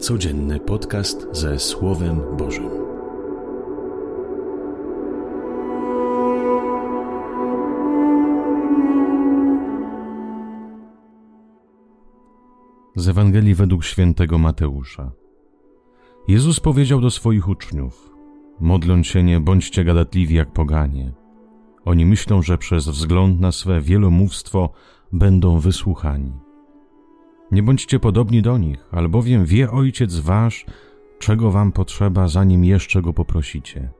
Codzienny podcast ze Słowem Bożym. Z Ewangelii według świętego Mateusza. Jezus powiedział do swoich uczniów: Modląc się, nie bądźcie gadatliwi jak poganie. Oni myślą, że przez wzgląd na swe wielomówstwo będą wysłuchani. Nie bądźcie podobni do nich, albowiem wie Ojciec Wasz, czego Wam potrzeba, zanim jeszcze Go poprosicie.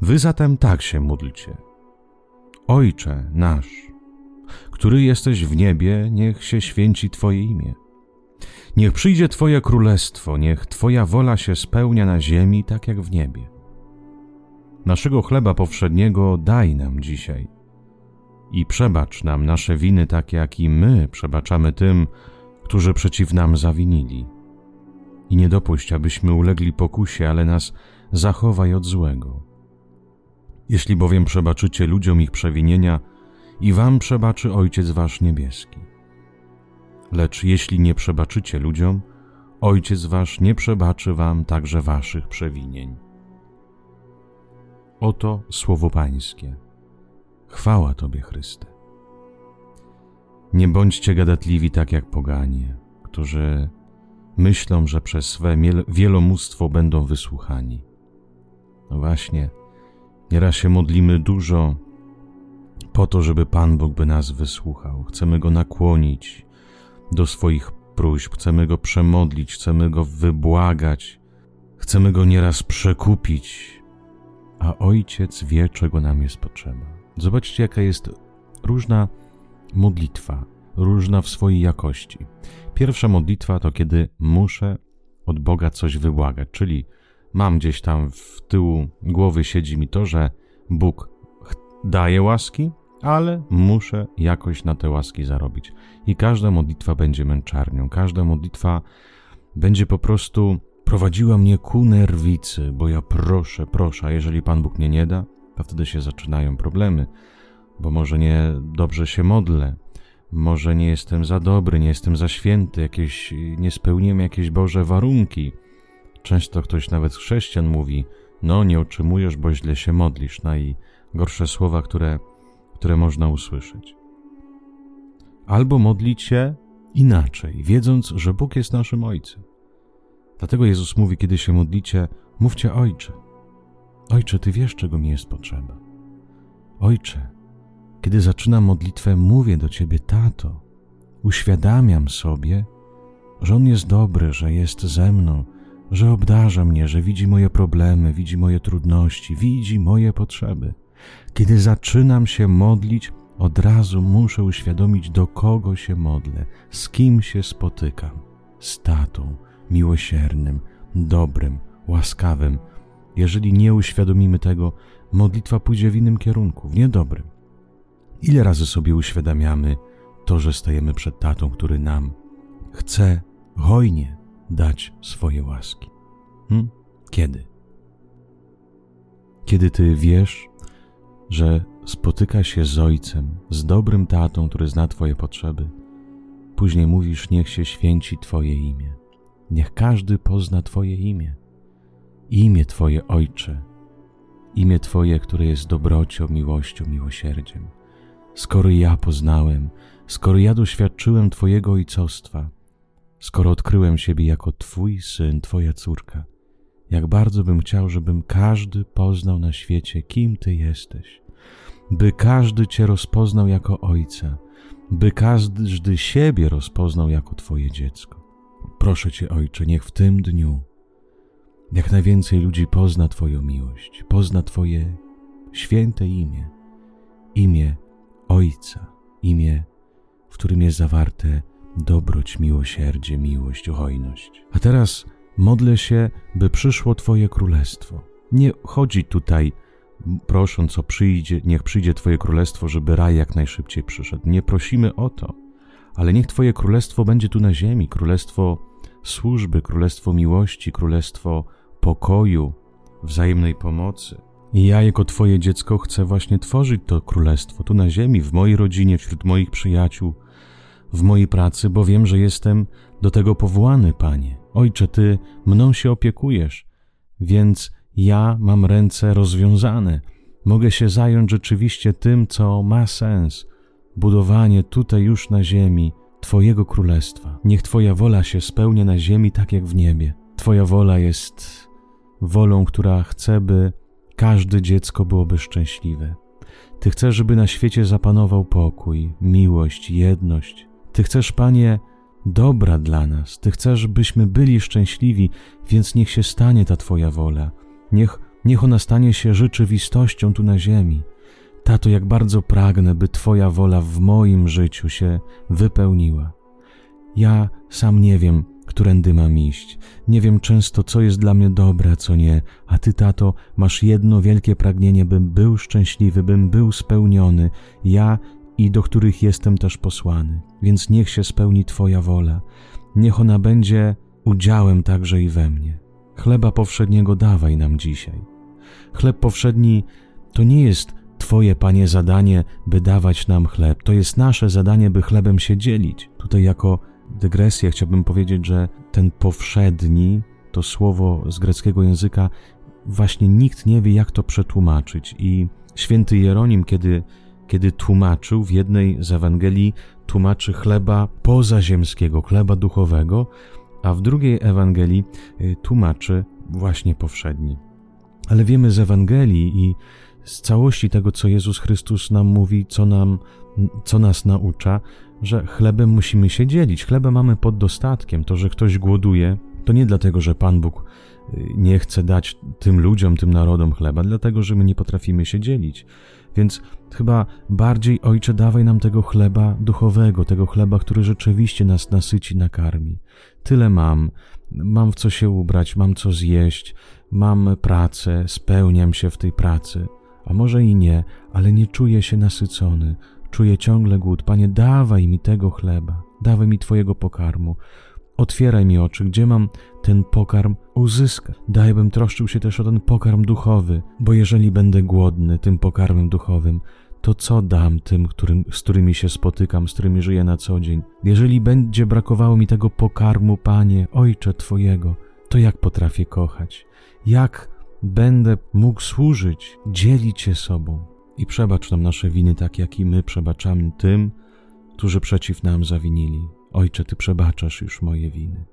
Wy zatem tak się módlcie. Ojcze nasz, który jesteś w niebie, niech się święci Twoje imię. Niech przyjdzie Twoje królestwo, niech Twoja wola się spełnia na ziemi, tak jak w niebie. Naszego chleba powszedniego daj nam dzisiaj i przebacz nam nasze winy, tak jak i my przebaczamy tym, którzy przeciw nam zawinili. I nie dopuść, abyśmy ulegli pokusie, ale nas zachowaj od złego. Jeśli bowiem przebaczycie ludziom ich przewinienia, i wam przebaczy Ojciec Wasz niebieski. Lecz jeśli nie przebaczycie ludziom, Ojciec Wasz nie przebaczy wam także waszych przewinień. Oto słowo Pańskie. Chwała Tobie, Chryste. Nie bądźcie gadatliwi tak jak poganie, którzy myślą, że przez swe wielomóstwo będą wysłuchani. No właśnie, nieraz się modlimy dużo po to, żeby Pan Bóg by nas wysłuchał. Chcemy Go nakłonić do swoich próśb, chcemy Go przemodlić, chcemy Go wybłagać, chcemy Go nieraz przekupić, a Ojciec wie, czego nam jest potrzeba. Zobaczcie, jaka jest różna modlitwa, różna w swojej jakości. Pierwsza modlitwa to kiedy muszę od Boga coś wybłagać, czyli mam gdzieś tam w tyłu głowy siedzi mi to, że Bóg daje łaski, ale muszę jakoś na te łaski zarobić. I każda modlitwa będzie męczarnią, każda modlitwa będzie po prostu prowadziła mnie ku nerwicy, bo ja proszę, proszę, a jeżeli Pan Bóg mnie nie da, to wtedy się zaczynają problemy bo może nie dobrze się modlę, może nie jestem za dobry, nie jestem za święty, jakieś, nie spełniłem jakieś Boże warunki. Często ktoś nawet chrześcijan mówi, no nie otrzymujesz, bo źle się modlisz, najgorsze słowa, które, które można usłyszeć. Albo modlić się inaczej, wiedząc, że Bóg jest naszym Ojcem. Dlatego Jezus mówi, kiedy się modlicie, mówcie Ojcze. Ojcze, Ty wiesz, czego mi jest potrzeba. Ojcze, kiedy zaczynam modlitwę, mówię do Ciebie, Tato. Uświadamiam sobie, że On jest dobry, że jest ze mną, że obdarza mnie, że widzi moje problemy, widzi moje trudności, widzi moje potrzeby. Kiedy zaczynam się modlić, od razu muszę uświadomić, do kogo się modlę, z kim się spotykam. Z tatą, miłosiernym, dobrym, łaskawym. Jeżeli nie uświadomimy tego, modlitwa pójdzie w innym kierunku, w niedobrym. Ile razy sobie uświadamiamy to, że stajemy przed tatą, który nam chce hojnie dać swoje łaski? Hm? Kiedy? Kiedy ty wiesz, że spotyka się z ojcem, z dobrym tatą, który zna twoje potrzeby, później mówisz: Niech się święci Twoje imię. Niech każdy pozna Twoje imię. Imię Twoje, Ojcze. Imię Twoje, które jest dobrocią, miłością, miłosierdziem skoro ja poznałem, skoro ja doświadczyłem Twojego ojcostwa, skoro odkryłem siebie jako Twój syn, Twoja córka, jak bardzo bym chciał, żebym każdy poznał na świecie, kim Ty jesteś, by każdy Cię rozpoznał jako Ojca, by każdy siebie rozpoznał jako Twoje dziecko. Proszę Cię, Ojcze, niech w tym dniu jak najwięcej ludzi pozna Twoją miłość, pozna Twoje święte imię, imię Ojca, imię, w którym jest zawarte dobroć, miłosierdzie, miłość, hojność. A teraz modlę się, by przyszło Twoje królestwo. Nie chodzi tutaj, prosząc o przyjdzie, niech przyjdzie Twoje królestwo, żeby raj jak najszybciej przyszedł. Nie prosimy o to, ale niech Twoje królestwo będzie tu na ziemi, królestwo służby, królestwo miłości, królestwo pokoju, wzajemnej pomocy. I ja, jako Twoje dziecko, chcę właśnie tworzyć to królestwo tu na ziemi, w mojej rodzinie, wśród moich przyjaciół, w mojej pracy, bo wiem, że jestem do tego powołany, Panie. Ojcze, Ty mną się opiekujesz, więc ja mam ręce rozwiązane. Mogę się zająć rzeczywiście tym, co ma sens budowanie tutaj już na ziemi Twojego królestwa. Niech Twoja wola się spełnia na ziemi tak jak w niebie. Twoja wola jest wolą, która chce, by każde dziecko byłoby szczęśliwe. Ty chcesz, żeby na świecie zapanował pokój, miłość, jedność. Ty chcesz, Panie, dobra dla nas. Ty chcesz, byśmy byli szczęśliwi, więc niech się stanie ta Twoja wola. Niech, niech ona stanie się rzeczywistością tu na ziemi. Tato, jak bardzo pragnę, by Twoja wola w moim życiu się wypełniła. Ja sam nie wiem, którędy mam iść. Nie wiem często, co jest dla mnie dobre, co nie, a Ty, tato, masz jedno wielkie pragnienie, bym był szczęśliwy, bym był spełniony, ja i do których jestem też posłany. Więc niech się spełni Twoja wola. Niech ona będzie udziałem także i we mnie. Chleba powszedniego dawaj nam dzisiaj. Chleb powszedni to nie jest Twoje, Panie, zadanie, by dawać nam chleb. To jest nasze zadanie, by chlebem się dzielić. Tutaj jako dygresję chciałbym powiedzieć, że ten powszedni, to słowo z greckiego języka, właśnie nikt nie wie, jak to przetłumaczyć. I święty Jeronim, kiedy, kiedy tłumaczył w jednej z Ewangelii, tłumaczy chleba pozaziemskiego, chleba duchowego, a w drugiej Ewangelii y, tłumaczy właśnie powszedni. Ale wiemy z Ewangelii i z całości tego, co Jezus Chrystus nam mówi, co, nam, co nas naucza, że chlebem musimy się dzielić. Chlebem mamy pod dostatkiem. To, że ktoś głoduje, to nie dlatego, że Pan Bóg y, nie chce dać tym ludziom, tym narodom chleba, dlatego, że my nie potrafimy się dzielić. Więc chyba bardziej, Ojcze, dawaj nam tego chleba duchowego, tego chleba, który rzeczywiście nas nasyci, nakarmi. Tyle mam, mam w co się ubrać, mam co zjeść, mam pracę, spełniam się w tej pracy a może i nie, ale nie czuję się nasycony, czuję ciągle głód. Panie, dawaj mi tego chleba, dawaj mi Twojego pokarmu. Otwieraj mi oczy, gdzie mam ten pokarm uzyskać. Daj, bym troszczył się też o ten pokarm duchowy, bo jeżeli będę głodny tym pokarmem duchowym, to co dam tym, którym, z którymi się spotykam, z którymi żyję na co dzień? Jeżeli będzie brakowało mi tego pokarmu, Panie, Ojcze Twojego, to jak potrafię kochać? Jak będę mógł służyć, dzielić się sobą. I przebacz nam nasze winy, tak jak i my przebaczamy tym, którzy przeciw nam zawinili. Ojcze, Ty przebaczasz już moje winy.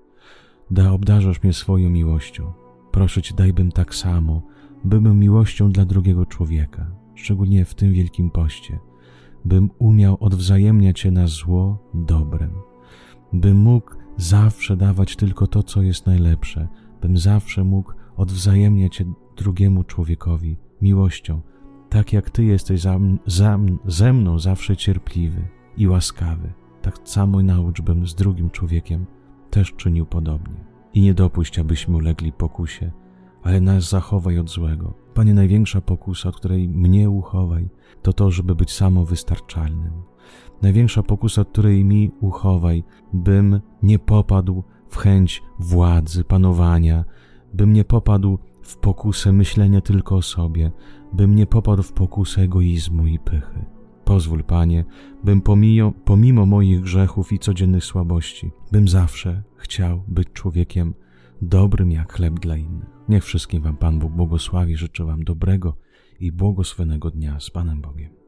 Da, obdarzasz mnie swoją miłością. Proszę Cię, dajbym tak samo, bym miłością dla drugiego człowieka, szczególnie w tym wielkim poście, bym umiał odwzajemniać się na zło dobrem, bym mógł zawsze dawać tylko to, co jest najlepsze, bym zawsze mógł odwzajemniać drugiemu człowiekowi miłością, tak jak Ty jesteś za, za, ze mną zawsze cierpliwy i łaskawy, tak samo naucz bym z drugim człowiekiem też czynił podobnie. I nie dopuść, abyśmy ulegli pokusie, ale nas zachowaj od złego. Panie, największa pokusa, od której mnie uchowaj, to to, żeby być samowystarczalnym. Największa pokusa, od której mi uchowaj, bym nie popadł w chęć władzy, panowania, bym nie popadł w pokusę myślenia tylko o sobie, bym nie popadł w pokusę egoizmu i pychy. Pozwól, Panie, bym pomimo, pomimo moich grzechów i codziennych słabości, bym zawsze chciał być człowiekiem dobrym jak chleb dla innych. Niech wszystkim Wam Pan Bóg błogosławi, życzę Wam dobrego i błogosławionego dnia z Panem Bogiem.